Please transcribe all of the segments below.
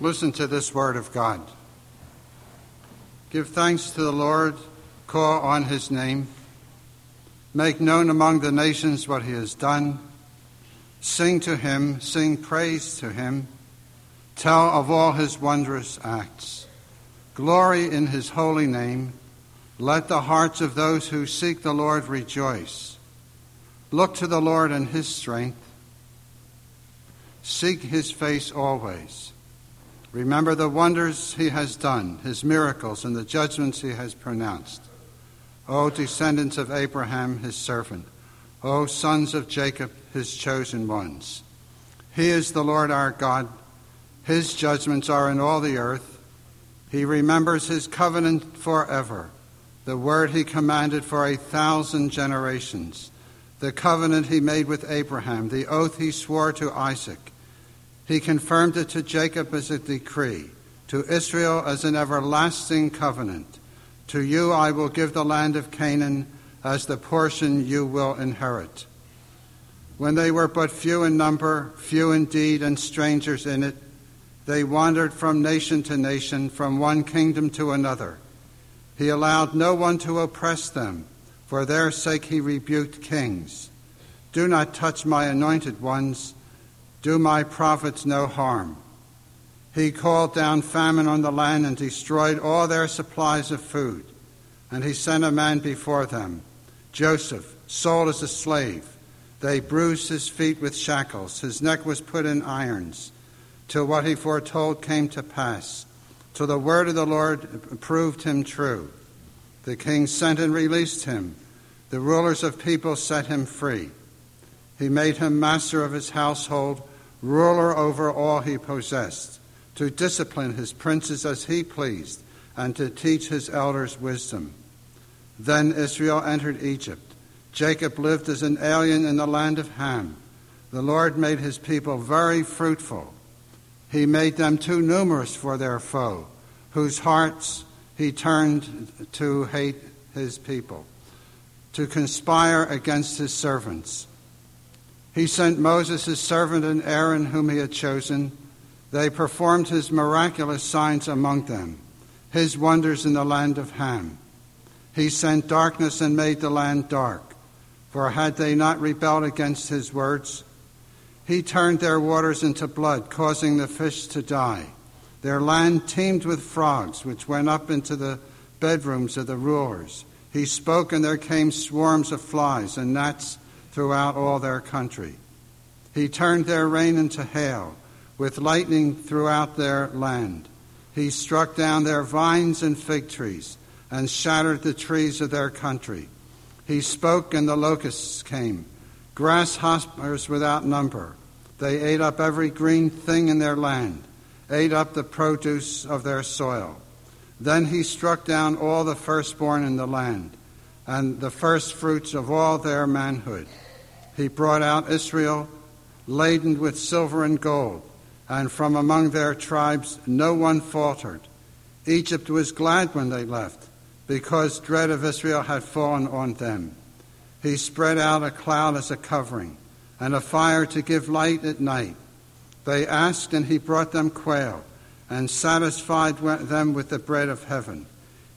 Listen to this word of God. Give thanks to the Lord, call on his name, make known among the nations what he has done. Sing to him, sing praise to him, tell of all his wondrous acts. Glory in his holy name. Let the hearts of those who seek the Lord rejoice. Look to the Lord and his strength. Seek his face always. Remember the wonders he has done, his miracles, and the judgments he has pronounced. O descendants of Abraham, his servant, O sons of Jacob, his chosen ones. He is the Lord our God. His judgments are in all the earth. He remembers his covenant forever, the word he commanded for a thousand generations, the covenant he made with Abraham, the oath he swore to Isaac he confirmed it to Jacob as a decree, to Israel as an everlasting covenant. To you I will give the land of Canaan as the portion you will inherit. When they were but few in number, few indeed, and strangers in it, they wandered from nation to nation, from one kingdom to another. He allowed no one to oppress them. For their sake he rebuked kings. Do not touch my anointed ones do my prophets no harm. He called down famine on the land and destroyed all their supplies of food. And he sent a man before them, Joseph, sold as a slave. They bruised his feet with shackles, his neck was put in irons, till what he foretold came to pass, till the word of the Lord proved him true. The king sent and released him. The rulers of people set him free. He made him master of his household, ruler over all he possessed, to discipline his princes as he pleased, and to teach his elders wisdom. Then Israel entered Egypt. Jacob lived as an alien in the land of Ham. The Lord made his people very fruitful. He made them too numerous for their foe, whose hearts he turned to hate his people, to conspire against his servants. He sent Moses, his servant, and Aaron, whom he had chosen. They performed his miraculous signs among them, his wonders in the land of Ham. He sent darkness and made the land dark, for had they not rebelled against his words, he turned their waters into blood, causing the fish to die. Their land teemed with frogs, which went up into the bedrooms of the rulers. He spoke, and there came swarms of flies and gnats throughout all their country. He turned their rain into hail, with lightning throughout their land. He struck down their vines and fig trees, and shattered the trees of their country. He spoke, and the locusts came, grasshoppers without number. They ate up every green thing in their land, ate up the produce of their soil. Then he struck down all the firstborn in the land, and the firstfruits of all their manhood. He brought out Israel laden with silver and gold, and from among their tribes no one faltered. Egypt was glad when they left, because dread of Israel had fallen on them. He spread out a cloud as a covering, and a fire to give light at night. They asked, and he brought them quail, and satisfied them with the bread of heaven.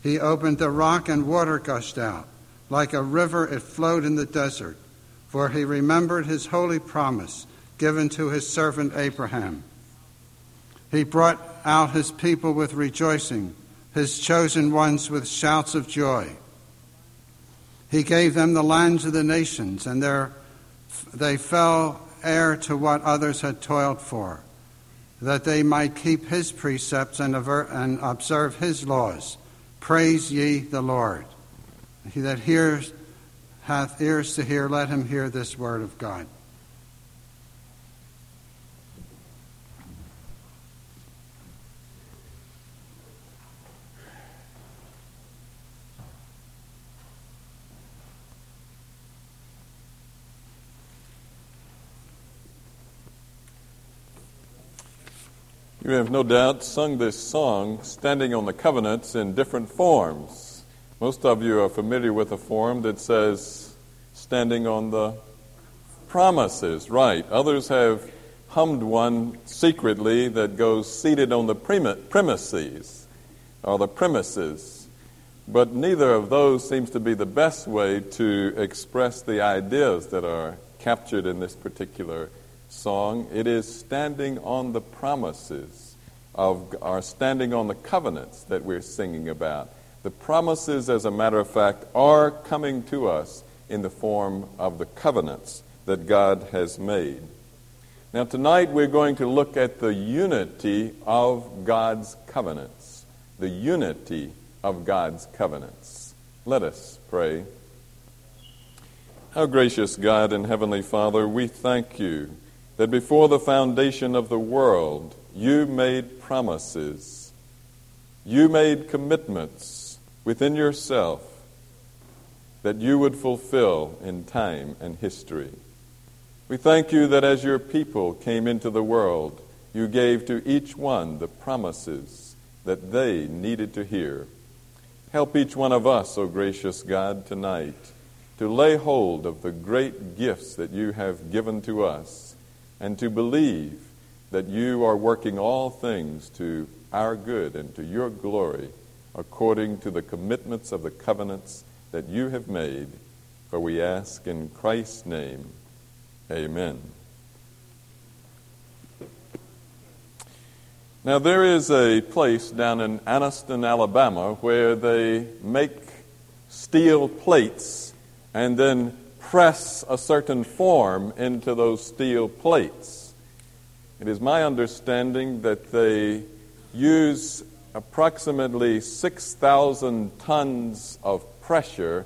He opened the rock, and water gushed out. Like a river, it flowed in the desert for he remembered his holy promise given to his servant Abraham. He brought out his people with rejoicing, his chosen ones with shouts of joy. He gave them the lands of the nations, and their, they fell heir to what others had toiled for, that they might keep his precepts and, and observe his laws. Praise ye the Lord. He that hears hath ears to hear, let him hear this word of God. You have no doubt sung this song, Standing on the Covenants, in different forms. Most of you are familiar with a form that says standing on the promises, right? Others have hummed one secretly that goes seated on the premises or the premises. But neither of those seems to be the best way to express the ideas that are captured in this particular song. It is standing on the promises of, or standing on the covenants that we're singing about. The promises, as a matter of fact, are coming to us in the form of the covenants that God has made. Now, tonight we're going to look at the unity of God's covenants. The unity of God's covenants. Let us pray. How gracious God and Heavenly Father, we thank you that before the foundation of the world, you made promises. You made commitments within yourself that you would fulfill in time and history. We thank you that as your people came into the world, you gave to each one the promises that they needed to hear. Help each one of us, O gracious God, tonight to lay hold of the great gifts that you have given to us and to believe that you are working all things to our good and to your glory according to the commitments of the covenants that you have made. For we ask in Christ's name. Amen. Now, there is a place down in Anniston, Alabama, where they make steel plates and then press a certain form into those steel plates. It is my understanding that they use approximately 6,000 tons of pressure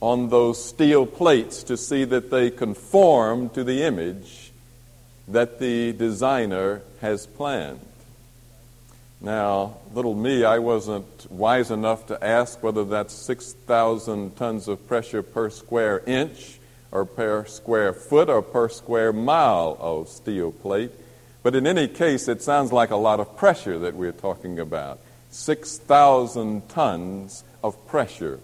on those steel plates to see that they conform to the image that the designer has planned. Now, little me, I wasn't wise enough to ask whether that's 6,000 tons of pressure per square inch, or per square foot, or per square mile of steel plate. But in any case, it sounds like a lot of pressure that we're talking about 6,000 tons of pressure.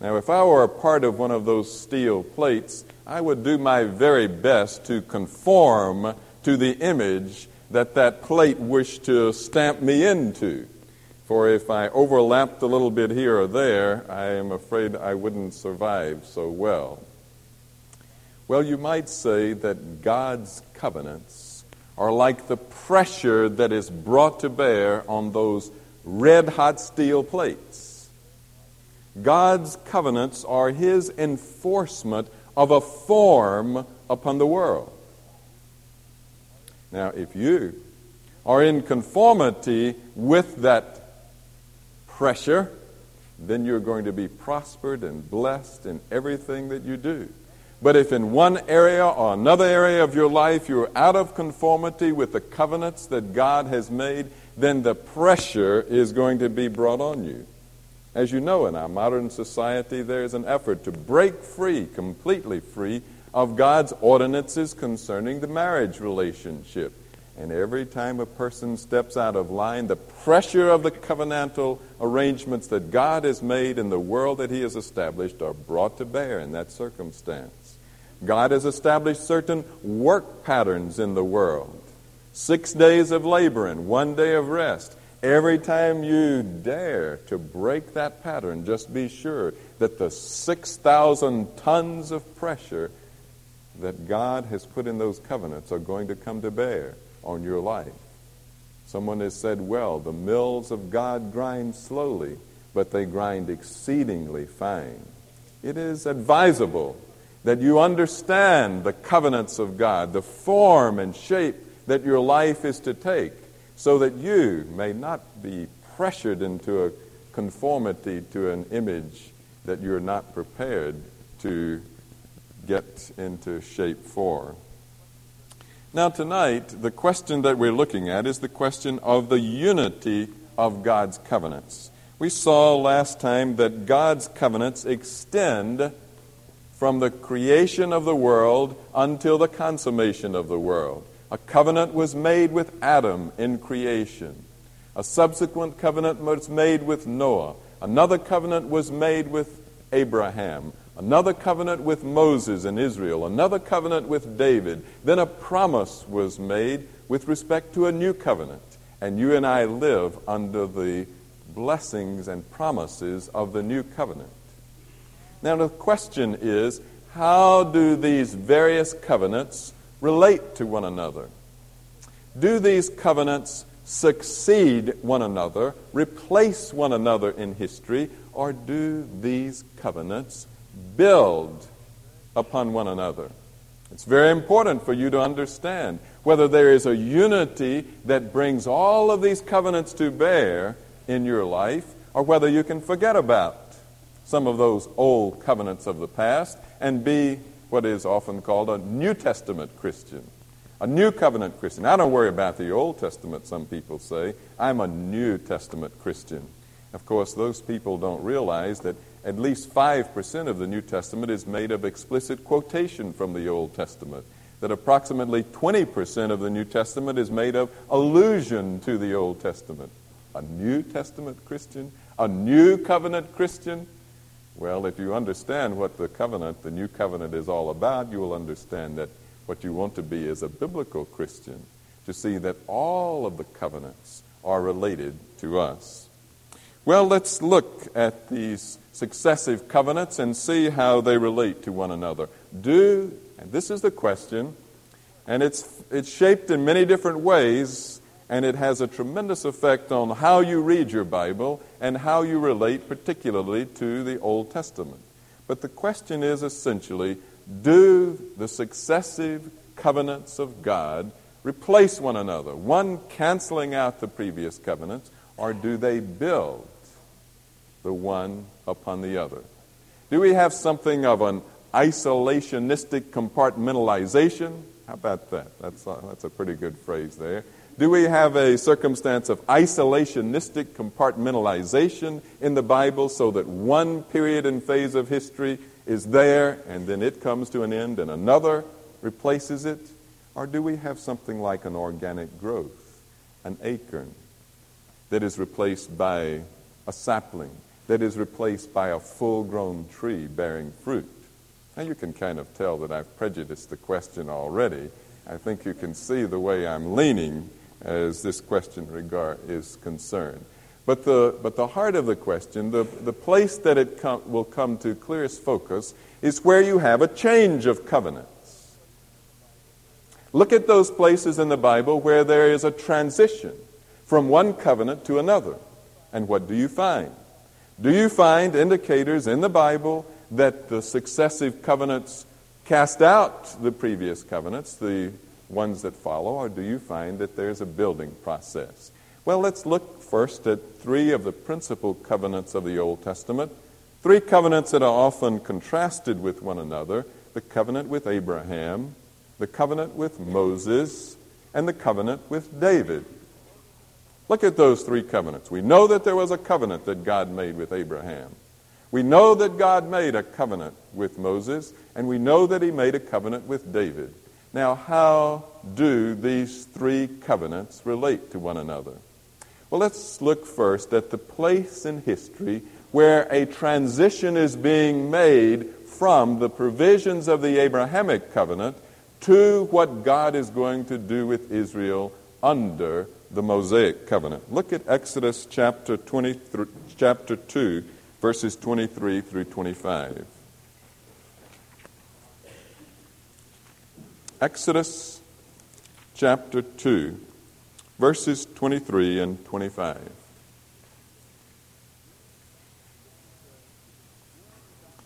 Now, if I were a part of one of those steel plates, I would do my very best to conform to the image that that plate wished to stamp me into. For if I overlapped a little bit here or there, I am afraid I wouldn't survive so well. Well, you might say that God's covenants are like the pressure that is brought to bear on those red hot steel plates. God's covenants are his enforcement of a form upon the world. Now, if you are in conformity with that pressure, then you're going to be prospered and blessed in everything that you do. But if in one area or another area of your life you're out of conformity with the covenants that God has made, then the pressure is going to be brought on you. As you know, in our modern society, there is an effort to break free, completely free, of God's ordinances concerning the marriage relationship. And every time a person steps out of line, the pressure of the covenantal arrangements that God has made in the world that He has established are brought to bear in that circumstance. God has established certain work patterns in the world six days of labor and one day of rest. Every time you dare to break that pattern, just be sure that the 6,000 tons of pressure that God has put in those covenants are going to come to bear on your life. Someone has said, well, the mills of God grind slowly, but they grind exceedingly fine. It is advisable that you understand the covenants of God, the form and shape that your life is to take so that you may not be pressured into a conformity to an image that you're not prepared to get into shape for. Now, tonight, the question that we're looking at is the question of the unity of God's covenants. We saw last time that God's covenants extend from the creation of the world until the consummation of the world. A covenant was made with Adam in creation. A subsequent covenant was made with Noah. Another covenant was made with Abraham. another covenant with Moses and Israel, another covenant with David. Then a promise was made with respect to a new covenant. And you and I live under the blessings and promises of the new covenant. Now, the question is how do these various covenants relate to one another? Do these covenants succeed one another, replace one another in history, or do these covenants build upon one another? It's very important for you to understand whether there is a unity that brings all of these covenants to bear in your life, or whether you can forget about some of those old covenants of the past and be what is often called a New Testament Christian. A New Covenant Christian. I don't worry about the Old Testament, some people say. I'm a New Testament Christian. Of course, those people don't realize that at least 5% of the New Testament is made of explicit quotation from the Old Testament. That approximately 20% of the New Testament is made of allusion to the Old Testament. A New Testament Christian? A New Covenant Christian? Well, if you understand what the covenant, the new covenant is all about, you will understand that what you want to be is a biblical Christian, to see that all of the covenants are related to us. Well, let's look at these successive covenants and see how they relate to one another. Do, and this is the question, and it's, it's shaped in many different ways and it has a tremendous effect on how you read your Bible and how you relate, particularly to the Old Testament. But the question is essentially do the successive covenants of God replace one another, one canceling out the previous covenants, or do they build the one upon the other? Do we have something of an isolationistic compartmentalization? How about that? That's a, that's a pretty good phrase there. Do we have a circumstance of isolationistic compartmentalization in the Bible so that one period and phase of history is there and then it comes to an end and another replaces it? Or do we have something like an organic growth, an acorn that is replaced by a sapling, that is replaced by a full grown tree bearing fruit? Now you can kind of tell that I've prejudiced the question already. I think you can see the way I'm leaning as this question regard is concerned. But the, but the heart of the question, the, the place that it com- will come to clearest focus, is where you have a change of covenants. Look at those places in the Bible where there is a transition from one covenant to another. And what do you find? Do you find indicators in the Bible that the successive covenants cast out the previous covenants, the ones that follow, or do you find that there's a building process? Well, let's look first at three of the principal covenants of the Old Testament, three covenants that are often contrasted with one another the covenant with Abraham, the covenant with Moses, and the covenant with David. Look at those three covenants. We know that there was a covenant that God made with Abraham. We know that God made a covenant with Moses, and we know that he made a covenant with David. Now, how do these three covenants relate to one another? Well, let's look first at the place in history where a transition is being made from the provisions of the Abrahamic covenant to what God is going to do with Israel under the Mosaic covenant. Look at Exodus chapter, 20, chapter 2, verses 23 through 25. Exodus chapter 2, verses 23 and 25.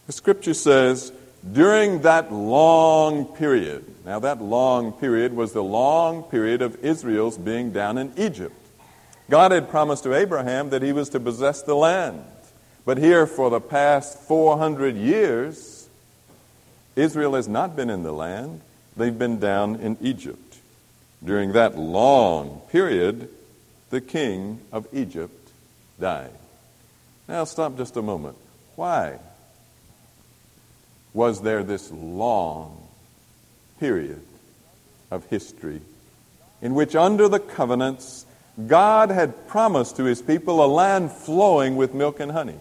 The scripture says, during that long period, now that long period was the long period of Israel's being down in Egypt. God had promised to Abraham that he was to possess the land. But here, for the past 400 years, Israel has not been in the land. They've been down in Egypt. During that long period, the king of Egypt died. Now, stop just a moment. Why was there this long period of history in which, under the covenants, God had promised to his people a land flowing with milk and honey?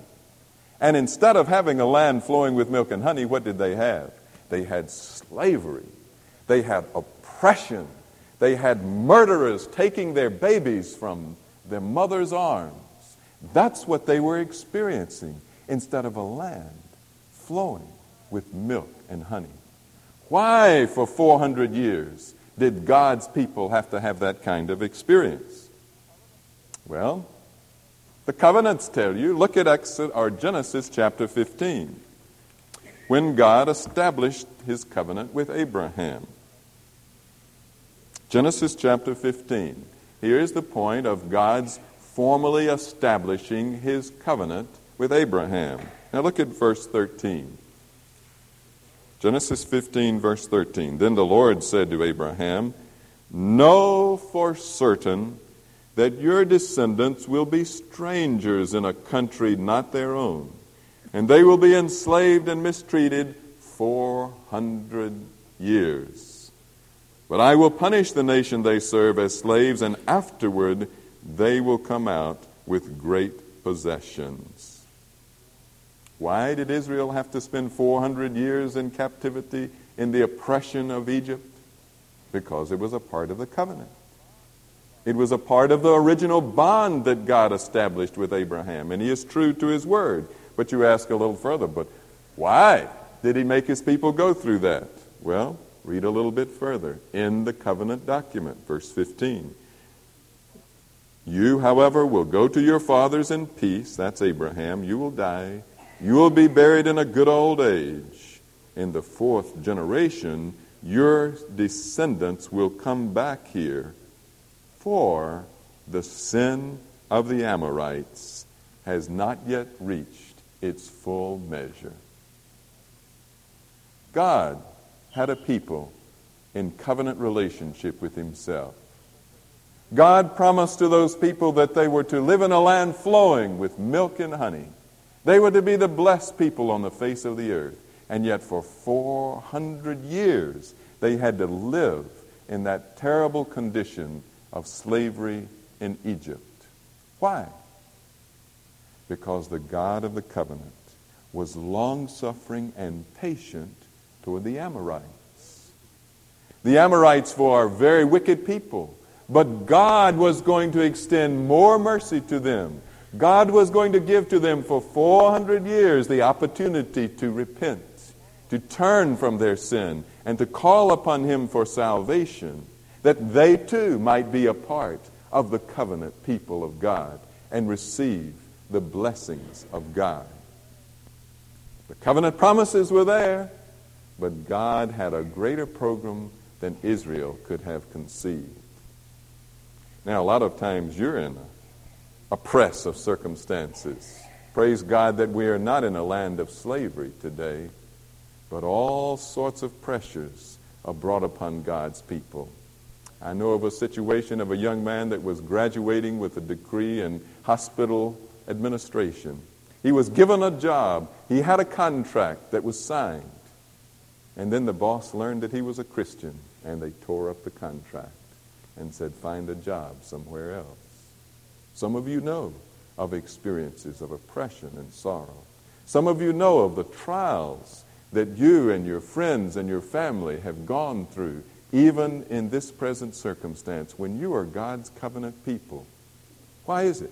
And instead of having a land flowing with milk and honey, what did they have? They had slavery. They had oppression. They had murderers taking their babies from their mother's arms. That's what they were experiencing instead of a land flowing with milk and honey. Why, for 400 years, did God's people have to have that kind of experience? Well, the covenants tell you. Look at Exodus or Genesis chapter 15. When God established his covenant with Abraham. Genesis chapter 15. Here is the point of God's formally establishing his covenant with Abraham. Now look at verse 13. Genesis 15, verse 13. Then the Lord said to Abraham, Know for certain that your descendants will be strangers in a country not their own, and they will be enslaved and mistreated 400 years. But I will punish the nation they serve as slaves, and afterward they will come out with great possessions. Why did Israel have to spend 400 years in captivity in the oppression of Egypt? Because it was a part of the covenant. It was a part of the original bond that God established with Abraham, and he is true to his word. But you ask a little further, but why did he make his people go through that? Well, read a little bit further in the covenant document, verse 15. You, however, will go to your fathers in peace. That's Abraham. You will die. You will be buried in a good old age. In the fourth generation, your descendants will come back here, for the sin of the Amorites has not yet reached its full measure. God had a people in covenant relationship with Himself. God promised to those people that they were to live in a land flowing with milk and honey. They were to be the blessed people on the face of the earth. And yet, for 400 years, they had to live in that terrible condition of slavery in Egypt. Why? Because the God of the covenant was long suffering and patient toward the Amorites. The Amorites were very wicked people. But God was going to extend more mercy to them. God was going to give to them for 400 years the opportunity to repent, to turn from their sin, and to call upon Him for salvation, that they too might be a part of the covenant people of God and receive the blessings of God. The covenant promises were there, but God had a greater program than Israel could have conceived. Now, a lot of times you're in a, a press of circumstances. Praise God that we are not in a land of slavery today, but all sorts of pressures are brought upon God's people. I know of a situation of a young man that was graduating with a degree in hospital administration. He was given a job, he had a contract that was signed. And then the boss learned that he was a Christian, and they tore up the contract and said, Find a job somewhere else. Some of you know of experiences of oppression and sorrow. Some of you know of the trials that you and your friends and your family have gone through, even in this present circumstance, when you are God's covenant people. Why is it?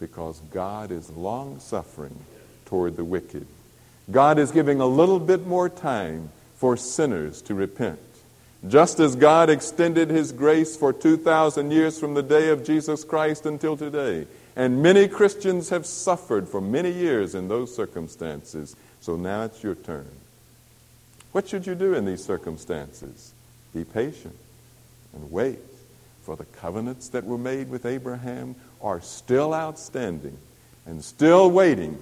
Because God is long suffering toward the wicked. God is giving a little bit more time for sinners to repent. Just as God extended his grace for 2,000 years from the day of Jesus Christ until today. And many Christians have suffered for many years in those circumstances. So now it's your turn. What should you do in these circumstances? Be patient and wait, for the covenants that were made with Abraham are still outstanding and still waiting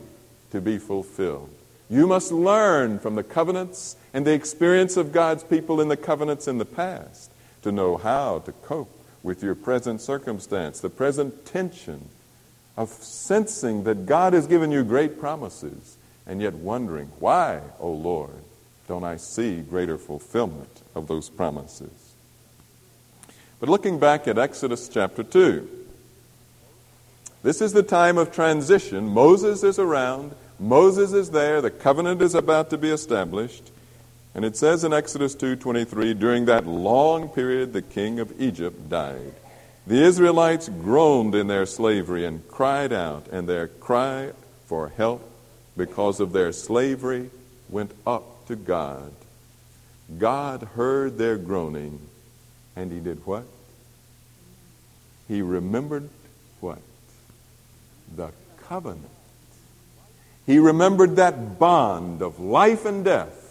to be fulfilled. You must learn from the covenants and the experience of God's people in the covenants in the past to know how to cope with your present circumstance, the present tension of sensing that God has given you great promises and yet wondering, why, O oh Lord, don't I see greater fulfillment of those promises? But looking back at Exodus chapter 2, This is the time of transition. Moses is around. Moses is there. The covenant is about to be established. And it says in Exodus 2:23, during that long period the king of Egypt died. The Israelites groaned in their slavery and cried out, and their cry for help because of their slavery went up to God. God heard their groaning, and he did what? He remembered what? The covenant. He remembered that bond of life and death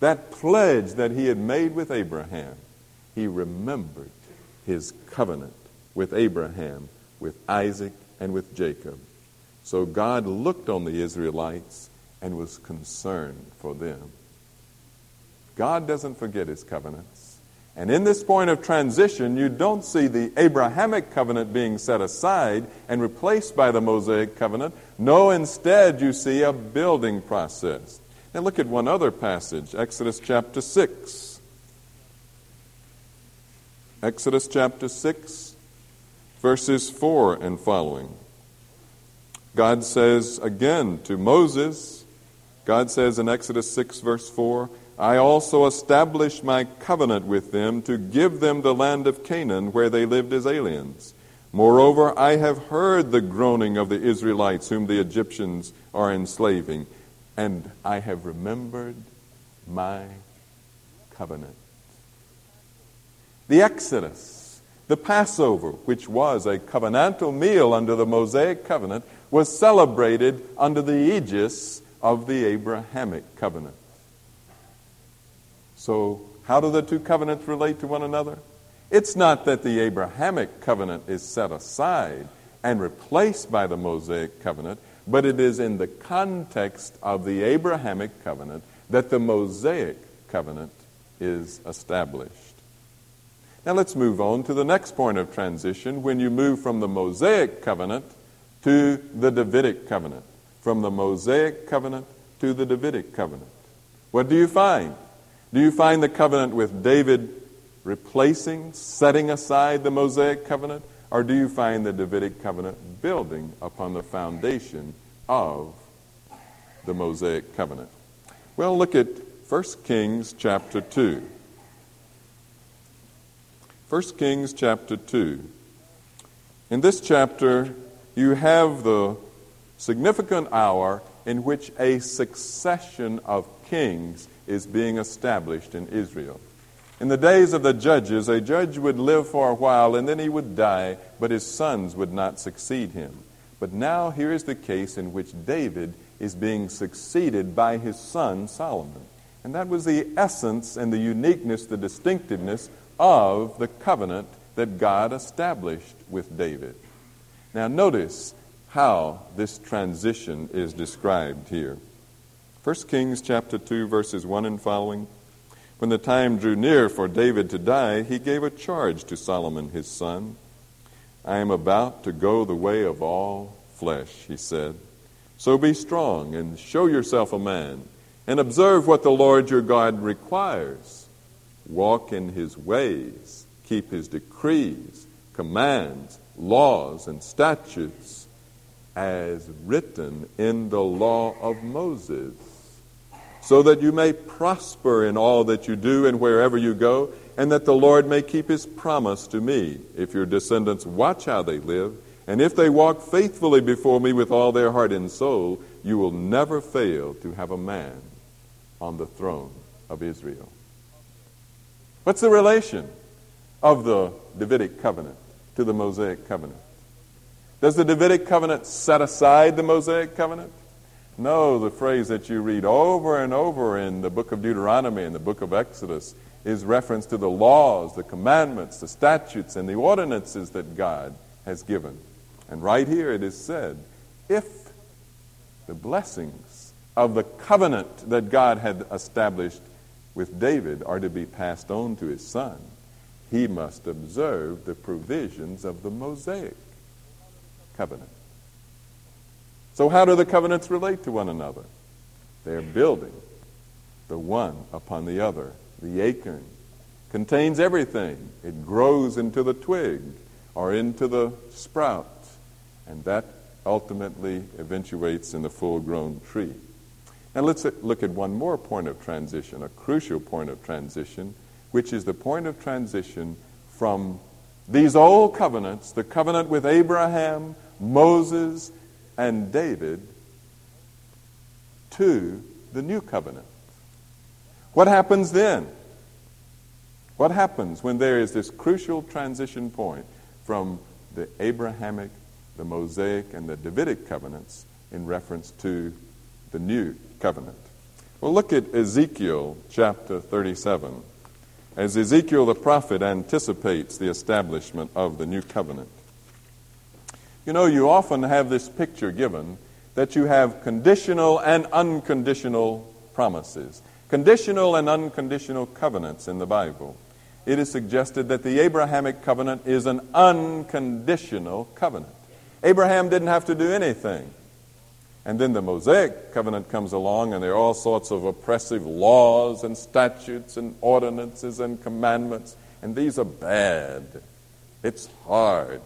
that pledge that he had made with Abraham, he remembered his covenant with Abraham, with Isaac, and with Jacob. So God looked on the Israelites and was concerned for them. God doesn't forget his covenants. And in this point of transition, you don't see the Abrahamic covenant being set aside and replaced by the Mosaic covenant. No, instead, you see a building process. And look at one other passage, Exodus chapter 6. Exodus chapter 6, verses 4 and following. God says again to Moses, God says in Exodus 6, verse 4, I also established my covenant with them to give them the land of Canaan where they lived as aliens. Moreover, I have heard the groaning of the Israelites whom the Egyptians are enslaving and I have remembered my covenant. The Exodus, the Passover, which was a covenantal meal under the Mosaic covenant, was celebrated under the aegis of the Abrahamic covenant. So, how do the two covenants relate to one another? It's not that the Abrahamic covenant is set aside and replaced by the Mosaic covenant, but it is in the context of the Abrahamic covenant that the Mosaic covenant is established. Now let's move on to the next point of transition when you move from the Mosaic covenant to the Davidic covenant. From the Mosaic covenant to the Davidic covenant. What do you find? Do you find the covenant with David replacing, setting aside the Mosaic covenant? Or do you find the Davidic covenant building upon the foundation of the Mosaic covenant? Well, look at 1 Kings chapter 2. 1 Kings chapter 2. In this chapter, you have the significant hour in which a succession of kings is being established in Israel. In the days of the judges, a judge would live for a while and then he would die, but his sons would not succeed him. But now here is the case in which David is being succeeded by his son Solomon. And that was the essence and the uniqueness, the distinctiveness of the covenant that God established with David. Now, notice how this transition is described here. 1 Kings chapter 2 verses 1 and following when the time drew near for David to die, he gave a charge to Solomon his son. I am about to go the way of all flesh, he said. So be strong and show yourself a man, and observe what the Lord your God requires. Walk in his ways, keep his decrees, commands, laws, and statutes as written in the law of Moses so that you may prosper in all that you do and wherever you go, and that the Lord may keep his promise to me, if your descendants watch how they live, and if they walk faithfully before me with all their heart and soul, you will never fail to have a man on the throne of Israel. What's the relation of the Davidic covenant to the Mosaic covenant? Does the Davidic covenant set aside the Mosaic covenant? No, the phrase that you read over and over in the book of Deuteronomy and the book of Exodus is reference to the laws, the commandments, the statutes, and the ordinances that God has given. And right here it is said, if the blessings of the covenant that God had established with David are to be passed on to his son, he must observe the provisions of the Mosaic covenant. So, how do the covenants relate to one another? They're building the one upon the other. The acorn contains everything, it grows into the twig or into the sprout. And that ultimately eventuates in the full grown tree. Now let's look at one more point of transition, a crucial point of transition, which is the point of transition from these old covenants, the covenant with Abraham, Moses, and David, to the new covenant. What happens then? What happens when there is this crucial transition point from the Abrahamic, the Mosaic, and the Davidic covenants in reference to the new covenant? Well, look at Ezekiel chapter 37 as Ezekiel the prophet anticipates the establishment of the new covenant. You know, you often have this picture given that you have conditional and unconditional promises, conditional and unconditional covenants in the Bible. It is suggested that the Abrahamic covenant is an unconditional covenant. Abraham didn't have to do anything. And then the Mosaic covenant comes along, and there are all sorts of oppressive laws and statutes and ordinances and commandments, and these are bad. It's hard.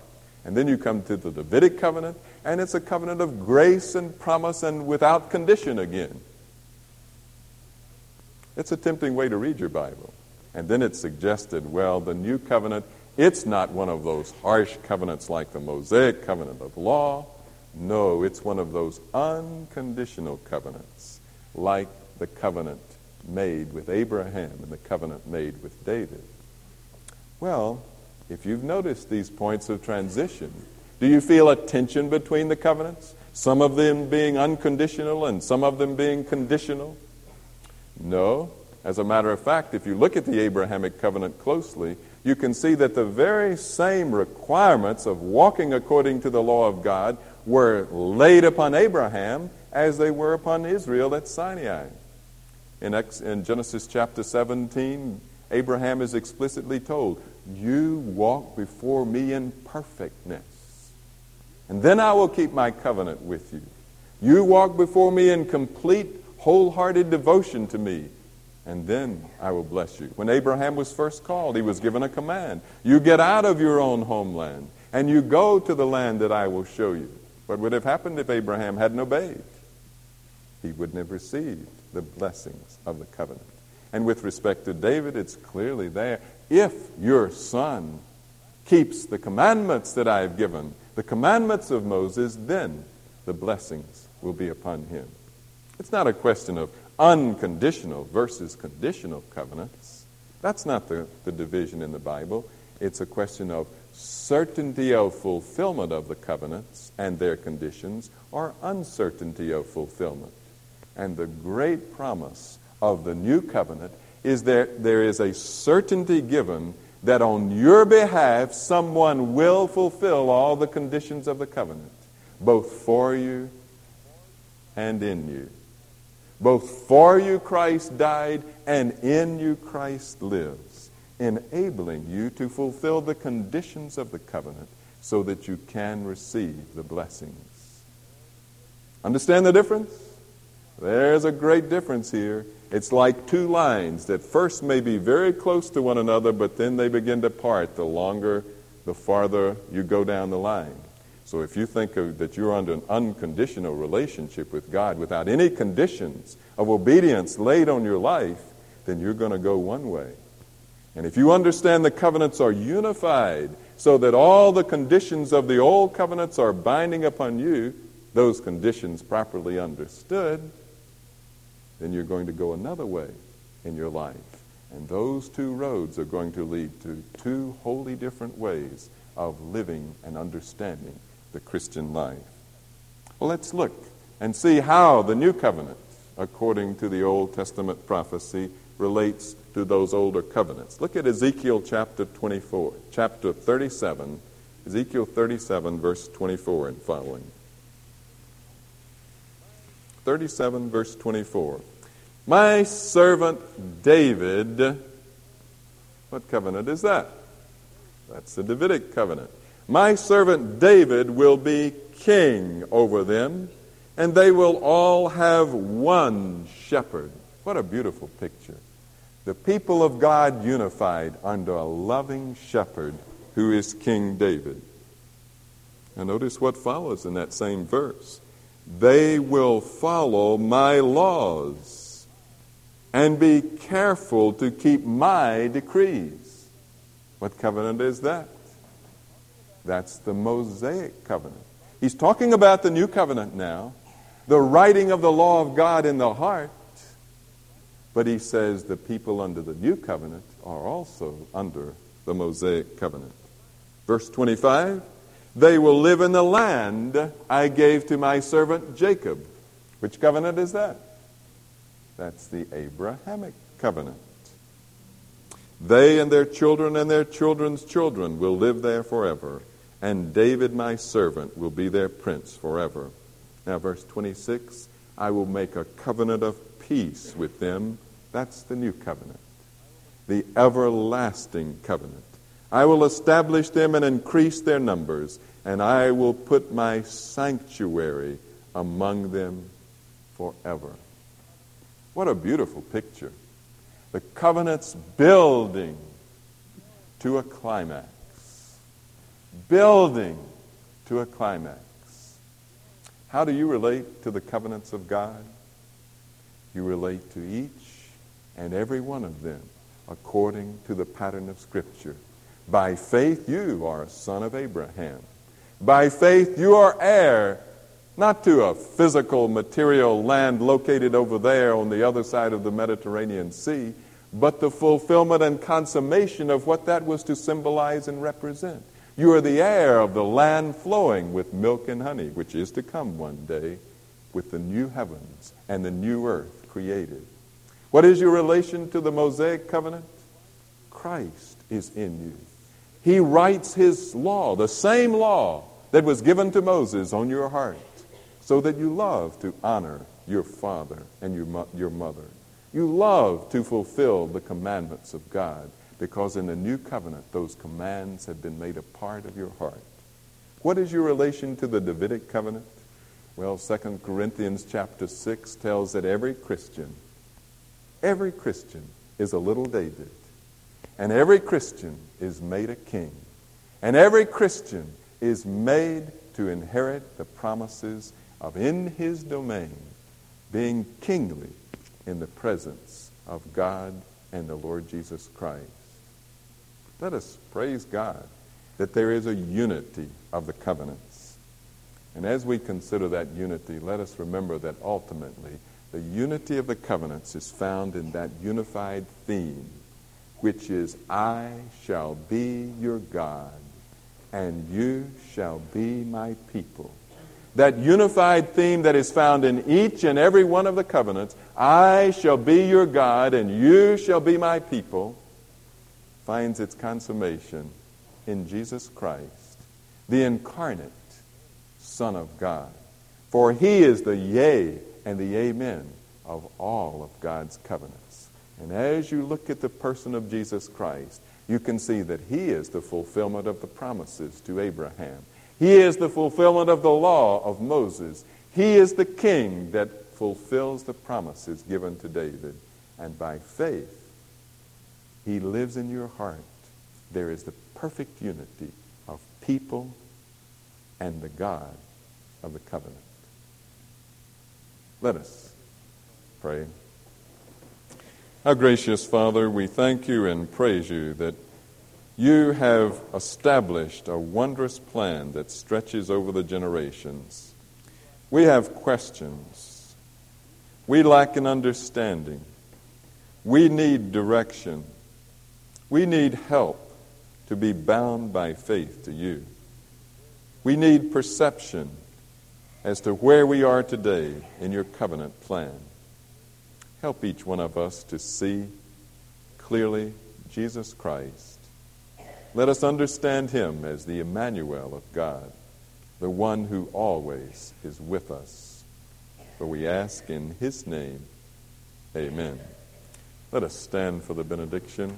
And then you come to the Davidic covenant, and it's a covenant of grace and promise and without condition again. It's a tempting way to read your Bible. And then it's suggested, well, the new covenant, it's not one of those harsh covenants like the Mosaic covenant of law. No, it's one of those unconditional covenants, like the covenant made with Abraham and the covenant made with David. Well, if you've noticed these points of transition, do you feel a tension between the covenants? Some of them being unconditional and some of them being conditional? No. As a matter of fact, if you look at the Abrahamic covenant closely, you can see that the very same requirements of walking according to the law of God were laid upon Abraham as they were upon Israel at Sinai. In, Genesis chapter 17, Abraham is explicitly told, You walk before me in perfectness and then I will keep my covenant with you. You walk before me in complete, wholehearted devotion to me, and then I will bless you. When Abraham was first called, he was given a command You get out of your own homeland, and you go to the land that I will show you. What would have happened if Abraham hadn't obeyed? He wouldn't have received the blessings of the covenant. And with respect to David, it's clearly there. If your son keeps the commandments that I have given, the commandments of Moses, then the blessings will be upon him. It's not a question of unconditional versus conditional covenants. That's not the, the division in the Bible. It's a question of certainty of fulfillment of the covenants and their conditions or uncertainty of fulfillment. And the great promise of the new covenant is that there is a certainty given that on your behalf someone will fulfill all the conditions of the covenant, both for you and in you. Both for you Christ died, and in you Christ lives, enabling you to fulfill the conditions of the covenant so that you can receive the blessings. Understand the difference? There's a great difference here. It's like two lines that first may be very close to one another, but then they begin to part the longer, the farther you go down the line. So if you think of, that you're under an unconditional relationship with God without any conditions of obedience laid on your life, then you're going to go one way. And if you understand the covenants are unified so that all the conditions of the old covenants are binding upon you, those conditions properly understood, then you're going to go another way in your life. And those two roads are going to lead to two wholly different ways of living and understanding the Christian life. Well, let's look and see how the new covenant, according to the Old Testament prophecy, relates to those older covenants. Look at Ezekiel chapter 24, chapter 37, Ezekiel 37, verse 24 and following. 37, verse 24. My servant David, what covenant is that? That's the Davidic covenant. My servant David will be king over them, and they will all have one shepherd. What a beautiful picture. The people of God unified under a loving shepherd who is King David. Now, notice what follows in that same verse. They will follow my laws and be careful to keep my decrees. What covenant is that? That's the Mosaic covenant. He's talking about the new covenant now, the writing of the law of God in the heart. But he says the people under the new covenant are also under the Mosaic covenant. Verse 25 They will live in the land I gave to my servant Jacob. Which covenant is that? That's the Abrahamic covenant. They and their children and their children's children will live there forever, and David my servant will be their prince forever. Now, verse 26 I will make a covenant of peace with them. That's the new covenant, the everlasting covenant. I will establish them and increase their numbers, and I will put my sanctuary among them forever. What a beautiful picture. The covenant's building to a climax. Building to a climax. How do you relate to the covenants of God? You relate to each and every one of them according to the pattern of Scripture. By faith, you are a son of Abraham. By faith, you are heir not to a physical, material land located over there on the other side of the Mediterranean Sea, but the fulfillment and consummation of what that was to symbolize and represent. You are the heir of the land flowing with milk and honey, which is to come one day with the new heavens and the new earth created. What is your relation to the Mosaic covenant? Christ is in you. He writes his law, the same law that was given to Moses on your heart, so that you love to honor your father and your, your mother. You love to fulfill the commandments of God because in the new covenant, those commands have been made a part of your heart. What is your relation to the Davidic covenant? Well, 2 Corinthians chapter 6 tells that every Christian, every Christian is a little David. And every Christian is made a king. And every Christian is made to inherit the promises of in his domain being kingly in the presence of God and the Lord Jesus Christ. Let us praise God that there is a unity of the covenants. And as we consider that unity, let us remember that ultimately the unity of the covenants is found in that unified theme which is, I shall be your God, and you shall be my people. That unified theme that is found in each and every one of the covenants, I shall be your God, and you shall be my people, finds its consummation in Jesus Christ, the incarnate Son of God. For he is the yea and the amen of all of God's covenants. And as you look at the person of Jesus Christ, you can see that he is the fulfillment of the promises to Abraham. He is the fulfillment of the law of Moses. He is the king that fulfills the promises given to David. And by faith, he lives in your heart. There is the perfect unity of people and the God of the covenant. Let us pray. Our gracious Father, we thank you and praise you that you have established a wondrous plan that stretches over the generations. We have questions. We lack an understanding. We need direction. We need help to be bound by faith to you. We need perception as to where we are today in your covenant plan. Help each one of us to see clearly Jesus Christ. Let us understand him as the Emmanuel of God, the one who always is with us. For we ask in his name, amen. Let us stand for the benediction.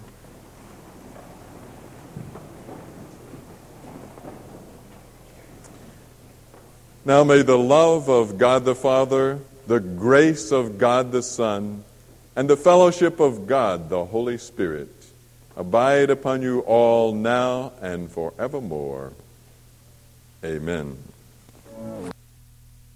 Now may the love of God the Father the grace of God the Son, and the fellowship of God the Holy Spirit abide upon you all now and forevermore. Amen.